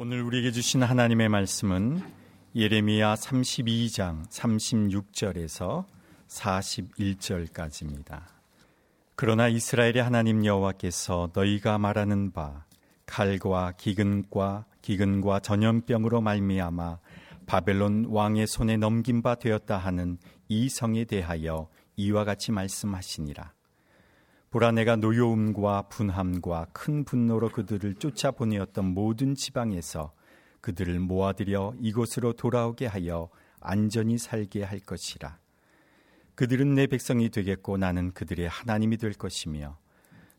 오늘 우리에게 주신 하나님의 말씀은 예레미야 32장 36절에서 41절까지입니다. 그러나 이스라엘의 하나님 여호와께서 너희가 말하는 바 칼과 기근과 기근과 전염병으로 말미암아 바벨론 왕의 손에 넘긴 바 되었다 하는 이 성에 대하여 이와 같이 말씀하시니라. 보라 내가 노여움과 분함과 큰 분노로 그들을 쫓아 보내었던 모든 지방에서 그들을 모아들여 이곳으로 돌아오게 하여 안전히 살게 할 것이라. 그들은 내 백성이 되겠고 나는 그들의 하나님이 될 것이며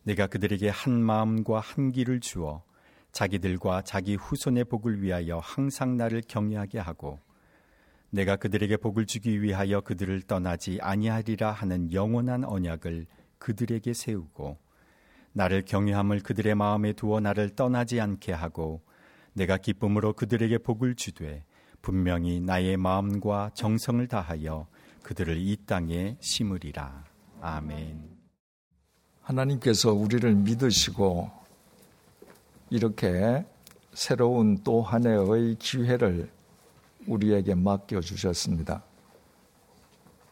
내가 그들에게 한 마음과 한 길을 주어 자기들과 자기 후손의 복을 위하여 항상 나를 경외하게 하고 내가 그들에게 복을 주기 위하여 그들을 떠나지 아니하리라 하는 영원한 언약을 그들에게 세우고 나를 경외함을 그들의 마음에 두어 나를 떠나지 않게 하고 내가 기쁨으로 그들에게 복을 주되 분명히 나의 마음과 정성을 다하여 그들을 이 땅에 심으리라. 아멘. 하나님께서 우리를 믿으시고 이렇게 새로운 또 한 해의 기회를 우리에게 맡겨 주셨습니다.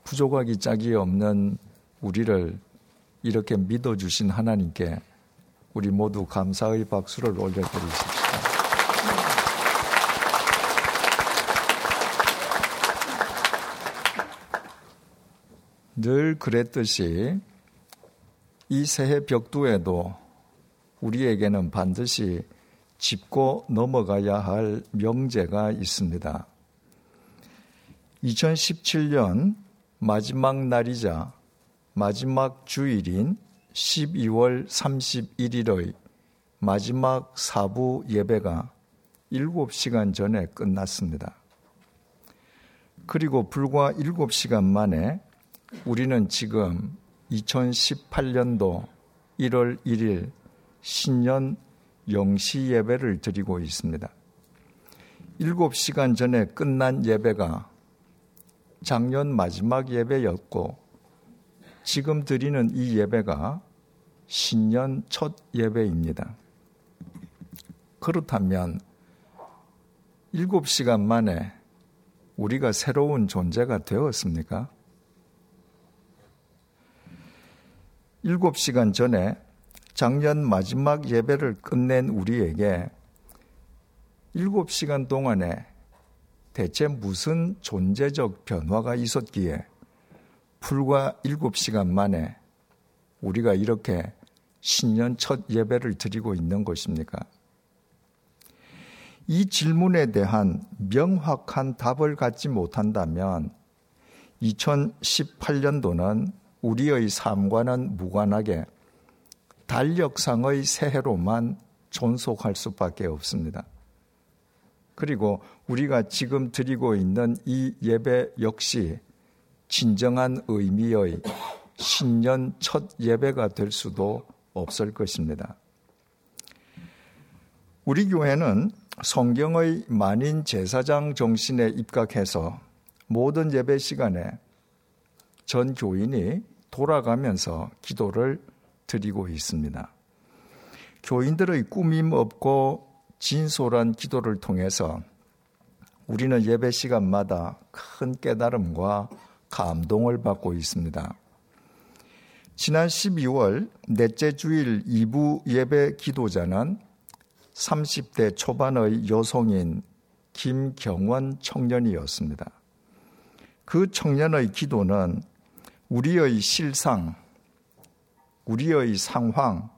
부족하기 짝이 없는 우리를 이렇게 믿어주신 하나님께 우리 모두 감사의 박수를 올려드리십시오. 늘 그랬듯이 이 새해 벽두에도 우리에게는 반드시 짚고 넘어가야 할 명제가 있습니다. 2017년 마지막 날이자 마지막 주일인 12월 31일의 마지막 사부 예배가 7시간 전에 끝났습니다. 그리고 불과 7시간 만에 우리는 지금 2018년도 1월 1일 신년 영시 예배를 드리고 있습니다. 7시간 전에 끝난 예배가 작년 마지막 예배였고 지금 드리는 이 예배가 신년 첫 예배입니다. 그렇다면 7시간 만에 우리가 새로운 존재가 되었습니까? 7시간 전에 작년 마지막 예배를 끝낸 우리에게 7시간 동안에 대체 무슨 존재적 변화가 있었기에 불과 7시간 만에 우리가 이렇게 신년 첫 예배를 드리고 있는 것입니까? 이 질문에 대한 명확한 답을 갖지 못한다면 2018년도는 우리의 삶과는 무관하게 달력상의 새해로만 존속할 수밖에 없습니다. 그리고 우리가 지금 드리고 있는 이 예배 역시 진정한 의미의 신년 첫 예배가 될 수도 없을 것입니다. 우리 교회는 성경의 만인 제사장 정신에 입각해서 모든 예배 시간에 전 교인이 돌아가면서 기도를 드리고 있습니다. 교인들의 꾸밈 없고 진솔한 기도를 통해서 우리는 예배 시간마다 큰 깨달음과 감동을 받고 있습니다. 지난 12월 넷째 주일 2부 예배 기도자는 30대 초반의 여성인 김경원 청년이었습니다. 그 청년의 기도는 우리의 실상, 우리의 상황,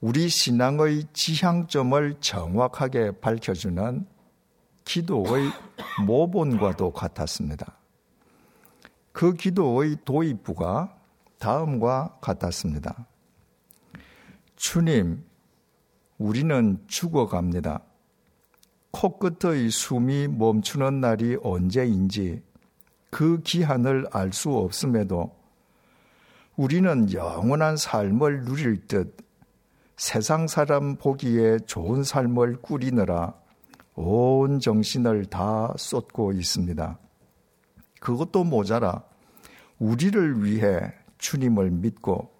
우리 신앙의 지향점을 정확하게 밝혀주는 기도의 모본과도 같았습니다. 그 기도의 도입부가 다음과 같았습니다. 주님, 우리는 죽어갑니다. 코끝의 숨이 멈추는 날이 언제인지 그 기한을 알 수 없음에도 우리는 영원한 삶을 누릴 듯 세상 사람 보기에 좋은 삶을 꾸리느라 온 정신을 다 쏟고 있습니다. 그것도 모자라 우리를 위해 주님을 믿고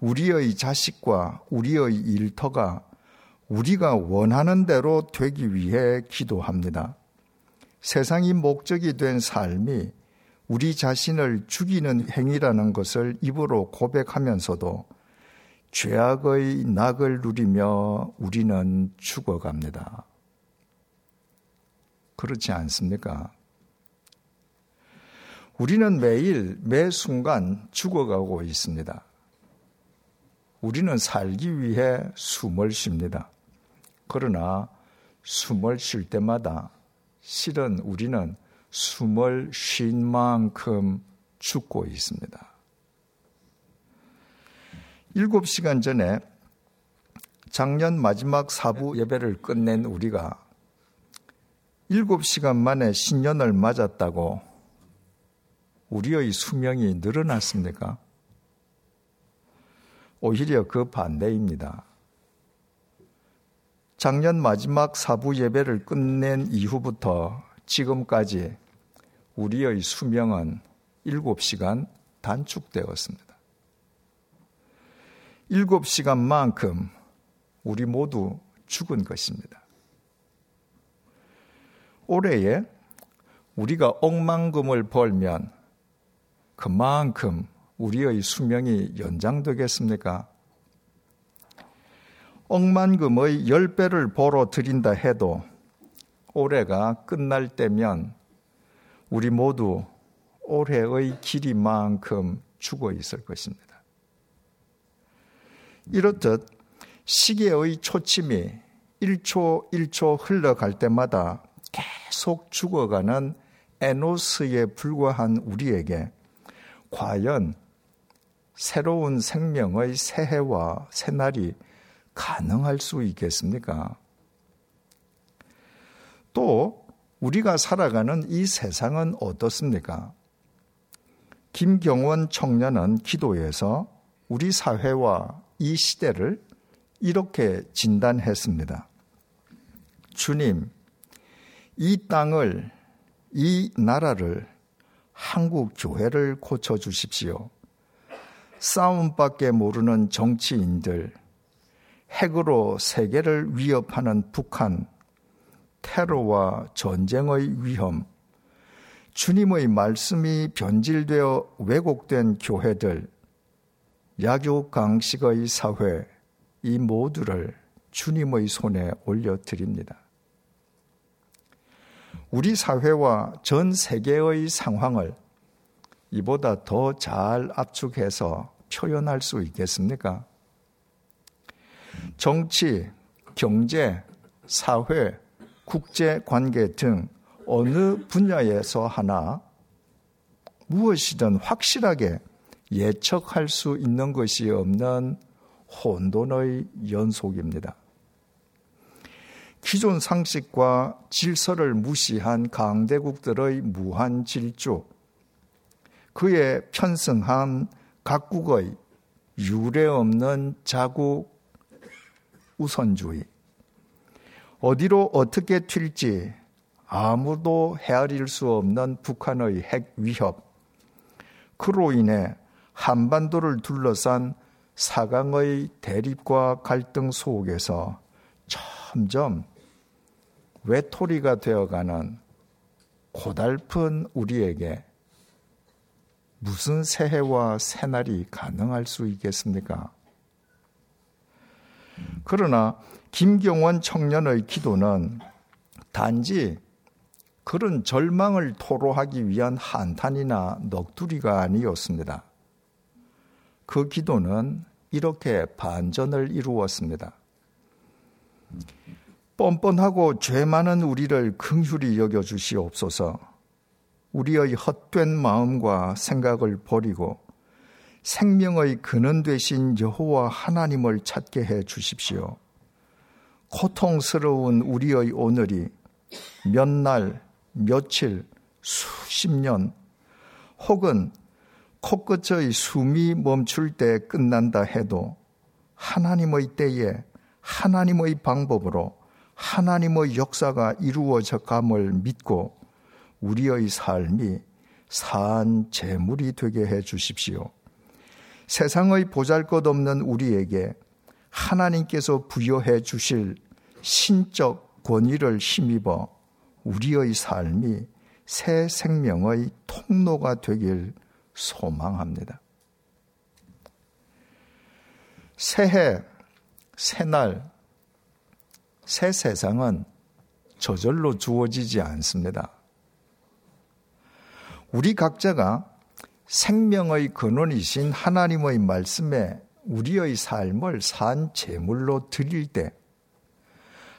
우리의 자식과 우리의 일터가 우리가 원하는 대로 되기 위해 기도합니다. 세상이 목적이 된 삶이 우리 자신을 죽이는 행위라는 것을 입으로 고백하면서도 죄악의 낙을 누리며 우리는 죽어갑니다. 그렇지 않습니까? 우리는 매일, 매 순간 죽어가고 있습니다. 우리는 살기 위해 숨을 쉽니다. 그러나 숨을 쉴 때마다 실은 우리는 숨을 쉰 만큼 죽고 있습니다. 일곱 시간 전에 작년 마지막 사부 예배를 끝낸 우리가 일곱 시간 만에 신년을 맞았다고 우리의 수명이 늘어났습니까? 오히려 그 반대입니다. 작년 마지막 사부 예배를 끝낸 이후부터 지금까지 우리의 수명은 7시간 단축되었습니다. 7시간만큼 우리 모두 죽은 것입니다. 올해에 우리가 억만금을 벌면 그만큼 우리의 수명이 연장되겠습니까? 억만금의 10배를 벌어 드린다 해도 올해가 끝날 때면 우리 모두 올해의 길이만큼 죽어 있을 것입니다. 이렇듯 시계의 초침이 1초 1초 흘러갈 때마다 계속 죽어가는 에노스에 불과한 우리에게 과연 새로운 생명의 새해와 새날이 가능할 수 있겠습니까? 또 우리가 살아가는 이 세상은 어떻습니까? 김경원 청년은 기도에서 우리 사회와 이 시대를 이렇게 진단했습니다. 주님, 이 땅을, 이 나라를, 한국 교회를 고쳐 주십시오. 싸움밖에 모르는 정치인들, 핵으로 세계를 위협하는 북한, 테러와 전쟁의 위험, 주님의 말씀이 변질되어 왜곡된 교회들, 약육강식의 사회, 이 모두를 주님의 손에 올려드립니다. 우리 사회와 전 세계의 상황을 이보다 더 잘 압축해서 표현할 수 있겠습니까? 정치, 경제, 사회, 국제 관계 등 어느 분야에서 하나 무엇이든 확실하게 예측할 수 있는 것이 없는 혼돈의 연속입니다. 기존 상식과 질서를 무시한 강대국들의 무한 질주, 그에 편승한 각국의 유례 없는 자국 우선주의, 어디로 어떻게 튈지 아무도 헤아릴 수 없는 북한의 핵 위협, 그로 인해 한반도를 둘러싼 사강의 대립과 갈등 속에서 점점 외톨이가 되어가는 고달픈 우리에게 무슨 새해와 새날이 가능할 수 있겠습니까? 그러나 김경원 청년의 기도는 단지 그런 절망을 토로하기 위한 한탄이나 넋두리가 아니었습니다. 그 기도는 이렇게 반전을 이루었습니다. 뻔뻔하고 죄 많은 우리를 긍휼히 여겨 주시옵소서. 우리의 헛된 마음과 생각을 버리고 생명의 근원 되신 여호와 하나님을 찾게 해 주십시오. 고통스러운 우리의 오늘이 몇 날, 며칠, 수십 년 혹은 코끝의 숨이 멈출 때 끝난다 해도 하나님의 때에 하나님의 방법으로 하나님의 역사가 이루어져 감을 믿고 우리의 삶이 산 재물이 되게 해 주십시오. 세상의 보잘 것 없는 우리에게 하나님께서 부여해 주실 신적 권위를 힘입어 우리의 삶이 새 생명의 통로가 되길 소망합니다. 새해, 새날, 새 세상은 저절로 주어지지 않습니다. 우리 각자가 생명의 근원이신 하나님의 말씀에 우리의 삶을 산 제물로 드릴 때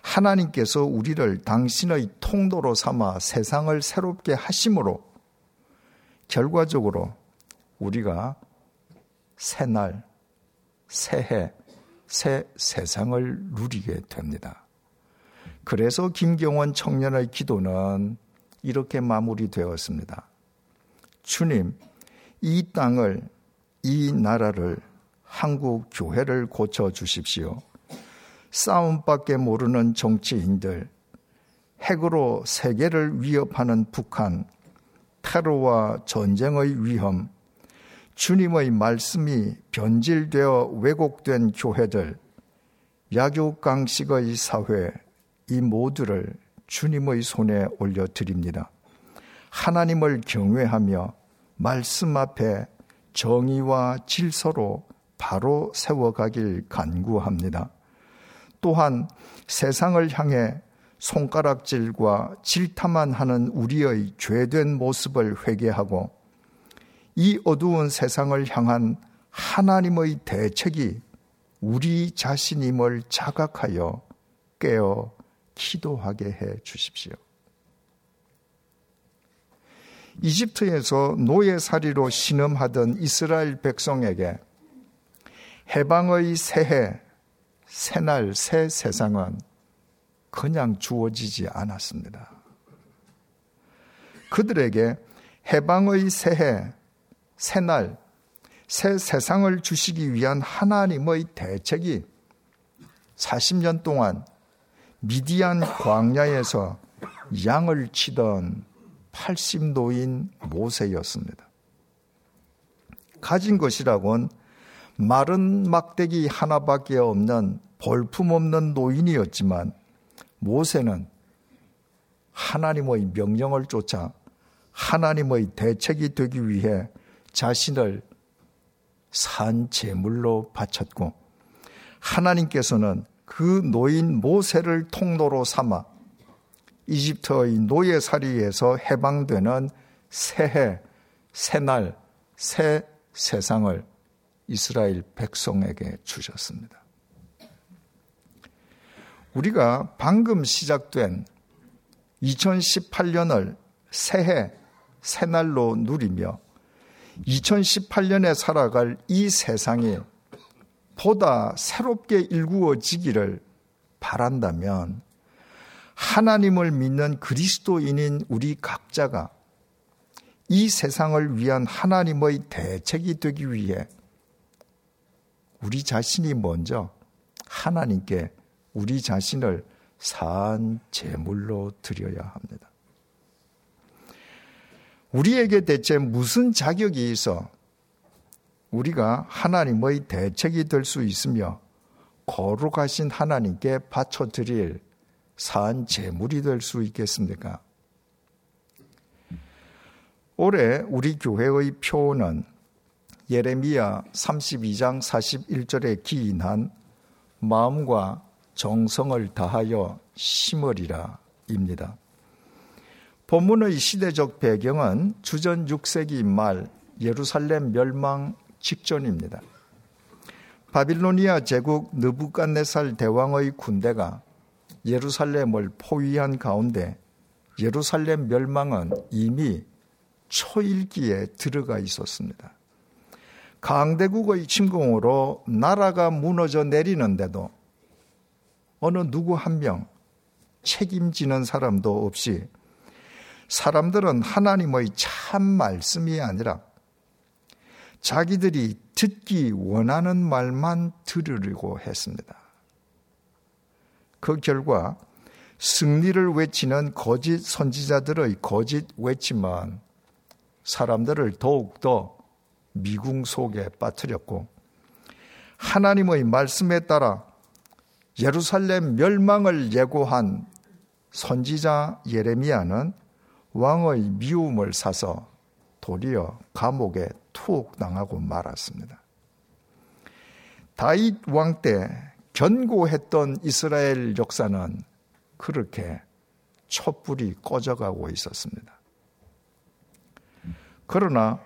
하나님께서 우리를 당신의 통로로 삼아 세상을 새롭게 하심으로 결과적으로 우리가 새날, 새해, 새 세상을 누리게 됩니다. 그래서 김경원 청년의 기도는 이렇게 마무리되었습니다. 주님, 이 땅을, 이 나라를, 한국 교회를 고쳐 주십시오. 싸움밖에 모르는 정치인들, 핵으로 세계를 위협하는 북한, 테러와 전쟁의 위험, 주님의 말씀이 변질되어 왜곡된 교회들, 약육강식의 사회, 이 모두를 주님의 손에 올려드립니다. 하나님을 경외하며 말씀 앞에 정의와 질서로 바로 세워가길 간구합니다. 또한 세상을 향해 손가락질과 질타만 하는 우리의 죄된 모습을 회개하고 이 어두운 세상을 향한 하나님의 대책이 우리 자신임을 자각하여 깨어 기도하게 해 주십시오. 이집트에서 노예살이로 신음하던 이스라엘 백성에게 해방의 새해, 새날, 새 세상은 그냥 주어지지 않았습니다. 그들에게 해방의 새해, 새날, 새 세상을 주시기 위한 하나님의 대책이 40년 동안 미디안 광야에서 양을 치던 80노인 모세였습니다. 가진 것이라곤 마른 막대기 하나밖에 없는 볼품없는 노인이었지만 모세는 하나님의 명령을 쫓아 하나님의 대책이 되기 위해 자신을 산 제물로 바쳤고 하나님께서는 그 노인 모세를 통로로 삼아 이집트의 노예살이에서 해방되는 새해, 새날, 새 세상을 이스라엘 백성에게 주셨습니다. 우리가 방금 시작된 2018년을 새해, 새날로 누리며 2018년에 살아갈 이 세상이 보다 새롭게 일구어지기를 바란다면 하나님을 믿는 그리스도인인 우리 각자가 이 세상을 위한 하나님의 대책이 되기 위해 우리 자신이 먼저 하나님께 우리 자신을 산 제물로 드려야 합니다. 우리에게 대체 무슨 자격이 있어 우리가 하나님의 대책이 될 수 있으며 거룩하신 하나님께 바쳐드릴 산 제물이 될 수 있겠습니까? 올해 우리 교회의 표는 예레미야 32장 41절에 기인한 마음과 정성을 다하여 심으리라 입니다. 본문의 시대적 배경은 주전 6세기 말 예루살렘 멸망 직전입니다. 바빌로니아 제국 느부갓네살 대왕의 군대가 예루살렘을 포위한 가운데 예루살렘 멸망은 이미 초일기에 들어가 있었습니다. 강대국의 침공으로 나라가 무너져 내리는데도 어느 누구 한 명 책임지는 사람도 없이 사람들은 하나님의 참 말씀이 아니라 자기들이 듣기 원하는 말만 들으려고 했습니다. 그 결과 승리를 외치는 거짓 선지자들의 거짓 외침은 사람들을 더욱더 미궁 속에 빠뜨렸고 하나님의 말씀에 따라 예루살렘 멸망을 예고한 선지자 예레미야는 왕의 미움을 사서 도리어 감옥에 투옥 당하고 말았습니다. 다윗 왕 때 견고했던 이스라엘 역사는 그렇게 촛불이 꺼져가고 있었습니다. 그러나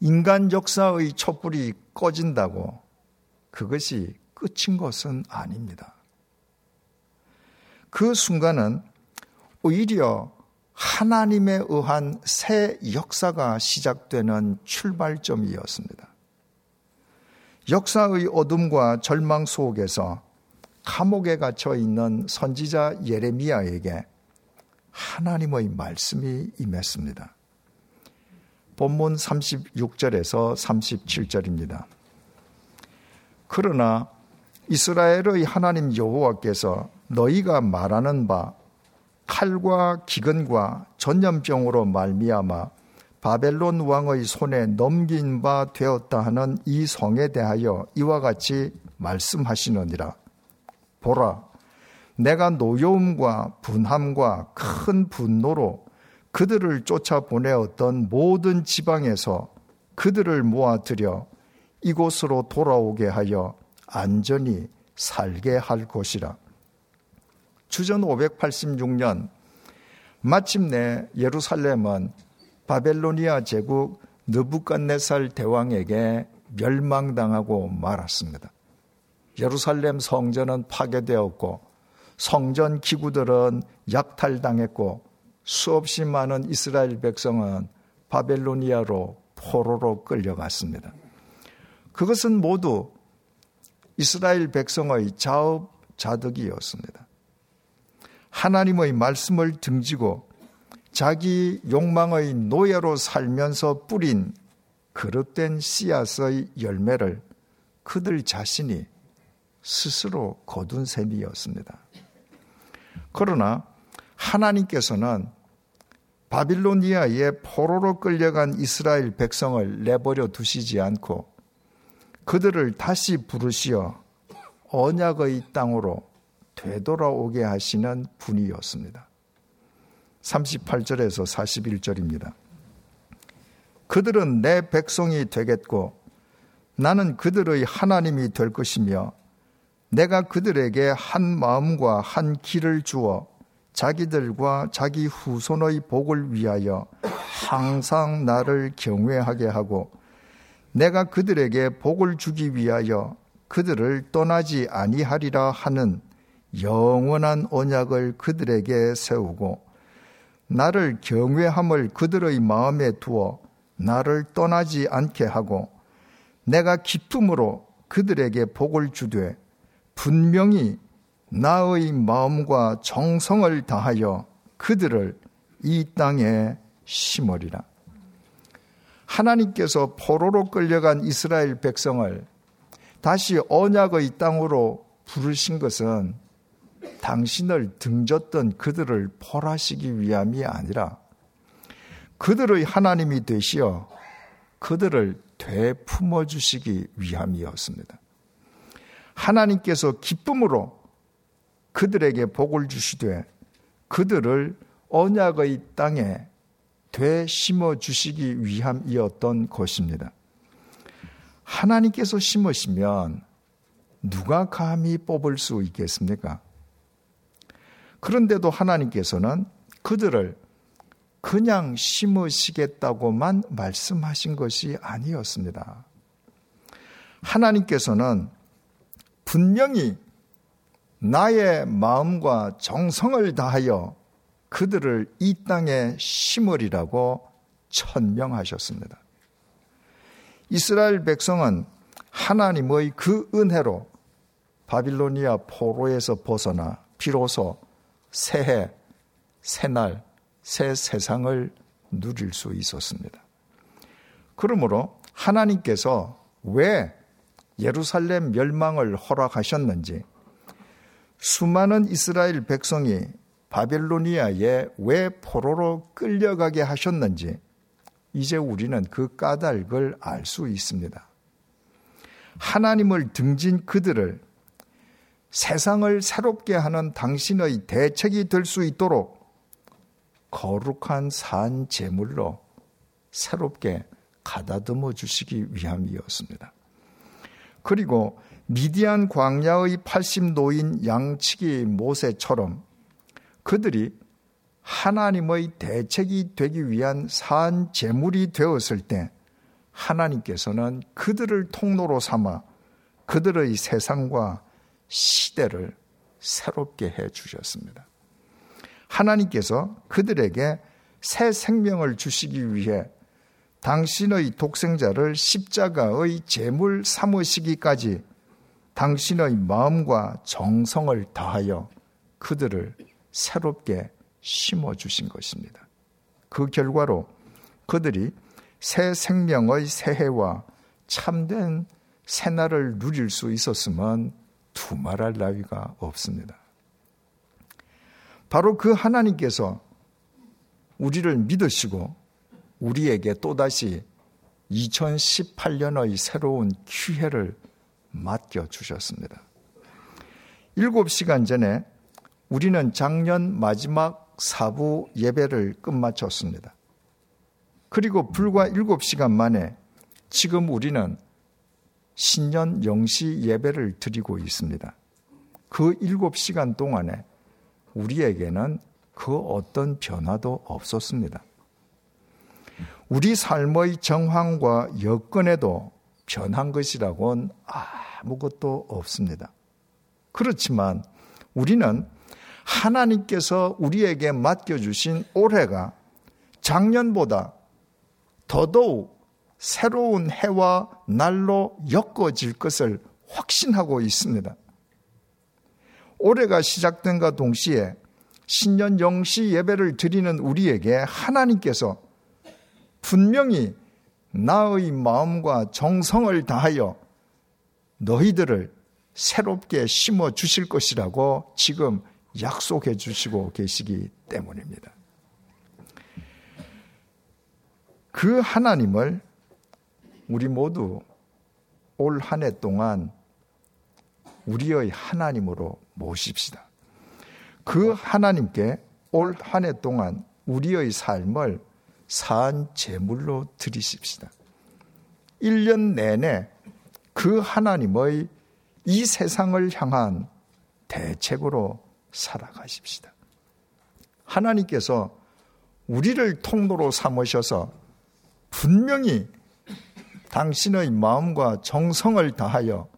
인간 역사의 촛불이 꺼진다고 그것이 끝인 것은 아닙니다. 그 순간은 오히려 하나님에 의한 새 역사가 시작되는 출발점이었습니다. 역사의 어둠과 절망 속에서 감옥에 갇혀 있는 선지자 예레미야에게 하나님의 말씀이 임했습니다. 본문 36절에서 37절입니다. 그러나 이스라엘의 하나님 여호와께서 너희가 말하는 바 칼과 기근과 전염병으로 말미암아 바벨론 왕의 손에 넘긴 바 되었다 하는 이 성에 대하여 이와 같이 말씀하시느니라. 보라, 내가 노여움과 분함과 큰 분노로 그들을 쫓아 보내었던 모든 지방에서 그들을 모아들여 이곳으로 돌아오게 하여 안전히 살게 할 것이라. 주전 586년 마침내 예루살렘은 바벨로니아 제국 느부갓네살 대왕에게 멸망당하고 말았습니다. 예루살렘 성전은 파괴되었고 성전 기구들은 약탈당했고 수없이 많은 이스라엘 백성은 바벨로니아로 포로로 끌려갔습니다. 그것은 모두 이스라엘 백성의 자업자득이었습니다. 하나님의 말씀을 등지고 자기 욕망의 노예로 살면서 뿌린 그릇된 씨앗의 열매를 그들 자신이 스스로 거둔 셈이었습니다. 그러나 하나님께서는 바빌로니아의 포로로 끌려간 이스라엘 백성을 내버려 두시지 않고 그들을 다시 부르시어 언약의 땅으로 되돌아오게 하시는 분이었습니다. 38절에서 41절입니다. 그들은 내 백성이 되겠고 나는 그들의 하나님이 될 것이며 내가 그들에게 한 마음과 한 길을 주어 자기들과 자기 후손의 복을 위하여 항상 나를 경외하게 하고 내가 그들에게 복을 주기 위하여 그들을 떠나지 아니하리라 하는 영원한 언약을 그들에게 세우고 나를 경외함을 그들의 마음에 두어 나를 떠나지 않게 하고 내가 기쁨으로 그들에게 복을 주되 분명히 나의 마음과 정성을 다하여 그들을 이 땅에 심으리라. 하나님께서 포로로 끌려간 이스라엘 백성을 다시 언약의 땅으로 부르신 것은 당신을 등졌던 그들을 벌하시기 위함이 아니라 그들의 하나님이 되시어 그들을 되품어 주시기 위함이었습니다. 하나님께서 기쁨으로 그들에게 복을 주시되 그들을 언약의 땅에 되 심어 주시기 위함이었던 것입니다. 하나님께서 심으시면 누가 감히 뽑을 수 있겠습니까? 그런데도 하나님께서는 그들을 그냥 심으시겠다고만 말씀하신 것이 아니었습니다. 하나님께서는 분명히 나의 마음과 정성을 다하여 그들을 이 땅에 심으리라고 천명하셨습니다. 이스라엘 백성은 하나님의 그 은혜로 바빌로니아 포로에서 벗어나 비로소 새해, 새날, 새 세상을 누릴 수 있었습니다. 그러므로 하나님께서 왜 예루살렘 멸망을 허락하셨는지 수많은 이스라엘 백성이 바벨로니아에 왜 포로로 끌려가게 하셨는지 이제 우리는 그 까닭을 알 수 있습니다. 하나님을 등진 그들을 세상을 새롭게 하는 당신의 대책이 될 수 있도록 거룩한 산 제물로 새롭게 가다듬어 주시기 위함이었습니다. 그리고 미디안 광야의 80 노인 양치기 모세처럼 그들이 하나님의 대책이 되기 위한 산 제물이 되었을 때 하나님께서는 그들을 통로로 삼아 그들의 세상과 시대를 새롭게 해 주셨습니다. 하나님께서 그들에게 새 생명을 주시기 위해 당신의 독생자를 십자가의 제물 삼으시기까지 당신의 마음과 정성을 다하여 그들을 새롭게 심어 주신 것입니다. 그 결과로 그들이 새 생명의 새해와 참된 새날을 누릴 수 있었으면 두말할 나위가 없습니다. 바로 그 하나님께서 우리를 믿으시고 우리에게 또다시 2018년의 새로운 기회를 맡겨주셨습니다. 7시간 전에 우리는 작년 마지막 사부 예배를 끝마쳤습니다. 그리고 불과 7시간 만에 지금 우리는 신년 영시 예배를 드리고 있습니다. 그 7시간 동안에 우리에게는 그 어떤 변화도 없었습니다. 우리 삶의 정황과 여건에도 변한 것이라고는 아무것도 없습니다. 그렇지만 우리는 하나님께서 우리에게 맡겨주신 올해가 작년보다 더더욱 새로운 해와 날로 엮어질 것을 확신하고 있습니다. 올해가 시작된과 동시에 신년 영시 예배를 드리는 우리에게 하나님께서 분명히 나의 마음과 정성을 다하여 너희들을 새롭게 심어 주실 것이라고 지금 약속해 주시고 계시기 때문입니다. 그 하나님을 우리 모두 올 한 해 동안 우리의 하나님으로 모십시다. 그 하나님께 올 한 해 동안 우리의 삶을 산 제물로 드리십시다. 1년 내내 그 하나님의 이 세상을 향한 대책으로 살아가십시다. 하나님께서 우리를 통로로 삼으셔서 분명히 당신의 마음과 정성을 다하여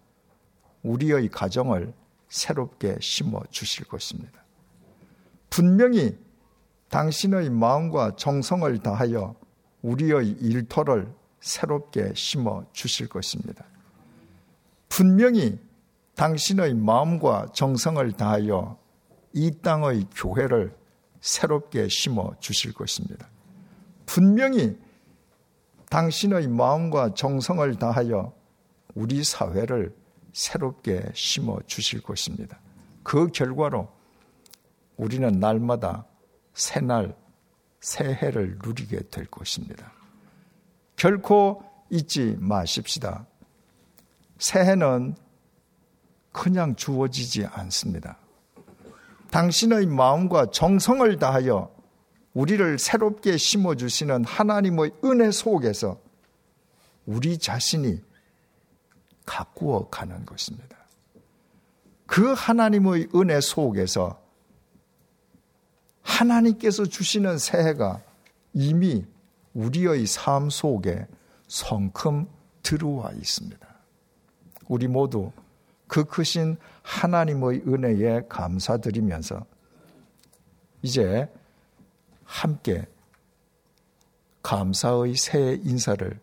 우리의 가정을 새롭게 심어 주실 것입니다. 분명히 당신의 마음과 정성을 다하여 우리의 일터를 새롭게 심어 주실 것입니다. 분명히 당신의 마음과 정성을 다하여 이 땅의 교회를 새롭게 심어 주실 것입니다. 분명히 당신의 마음과 정성을 다하여 우리 사회를 새롭게 심어 주실 것입니다. 그 결과로 우리는 날마다 새날, 새해를 누리게 될 것입니다. 결코 잊지 마십시다. 새해는 그냥 주어지지 않습니다. 당신의 마음과 정성을 다하여 우리를 새롭게 심어주시는 하나님의 은혜 속에서 우리 자신이 가꾸어 가는 것입니다. 그 하나님의 은혜 속에서 하나님께서 주시는 새해가 이미 우리의 삶 속에 성큼 들어와 있습니다. 우리 모두 그 크신 하나님의 은혜에 감사드리면서 이제 함께 감사의 새 인사를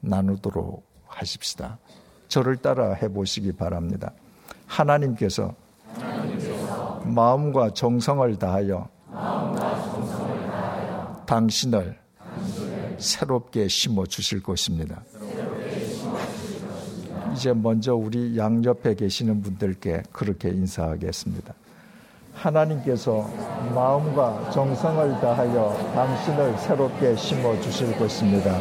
나누도록 하십시다. 저를 따라 해보시기 바랍니다. 하나님께서, 하나님께서 마음과 정성을 다하여 당신을, 새롭게 심어 주실 것입니다. 이제 먼저 우리 양옆에 계시는 분들께 그렇게 인사하겠습니다. 하나님께서 마음과 정성을 다하여 당신을 새롭게 심어 주실 것입니다.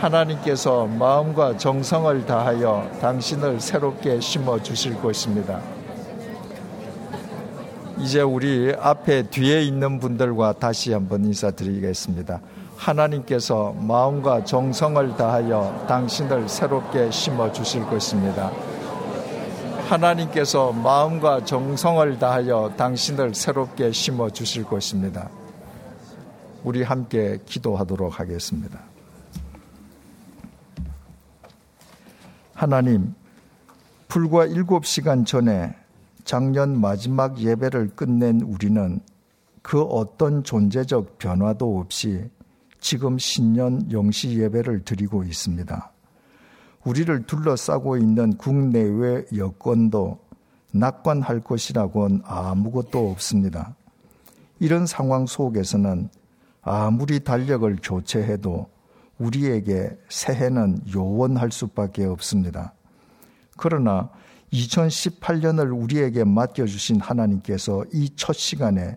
하나님께서 마음과 정성을 다하여 당신을 새롭게 심어 주실 것입니다. 이제 우리 앞에 뒤에 있는 분들과 다시 한번 인사드리겠습니다. 하나님께서 마음과 정성을 다하여 당신을 새롭게 심어 주실 것입니다. 하나님께서 마음과 정성을 다하여 당신을 새롭게 심어 주실 것입니다. 우리 함께 기도하도록 하겠습니다. 하나님, 불과 일곱 시간 전에 작년 마지막 예배를 끝낸 우리는 그 어떤 존재적 변화도 없이 지금 신년 영시 예배를 드리고 있습니다. 우리를 둘러싸고 있는 국내외 여건도 낙관할 것이라고는 아무것도 없습니다. 이런 상황 속에서는 아무리 달력을 교체해도 우리에게 새해는 요원할 수밖에 없습니다. 그러나 2018년을 우리에게 맡겨주신 하나님께서 이 첫 시간에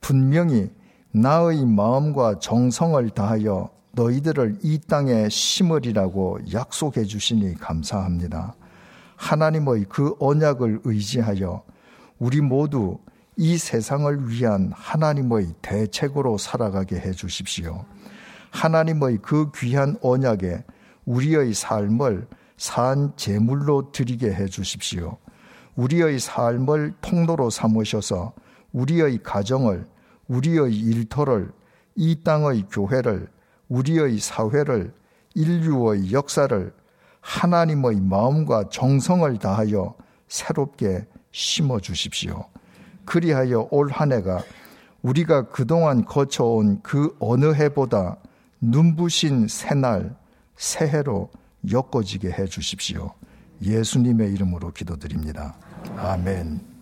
분명히 나의 마음과 정성을 다하여 너희들을 이 땅에 심으리라고 약속해 주시니 감사합니다. 하나님의 그 언약을 의지하여 우리 모두 이 세상을 위한 하나님의 대책으로 살아가게 해 주십시오. 하나님의 그 귀한 언약에 우리의 삶을 산 제물로 드리게 해 주십시오. 우리의 삶을 통로로 삼으셔서 우리의 가정을, 우리의 일터를, 이 땅의 교회를, 우리의 사회를, 인류의 역사를 하나님의 마음과 정성을 다하여 새롭게 심어 주십시오. 그리하여 올 한 해가 우리가 그동안 거쳐온 그 어느 해보다 눈부신 새날, 새해로 엮어지게 해 주십시오. 예수님의 이름으로 기도드립니다. 아멘.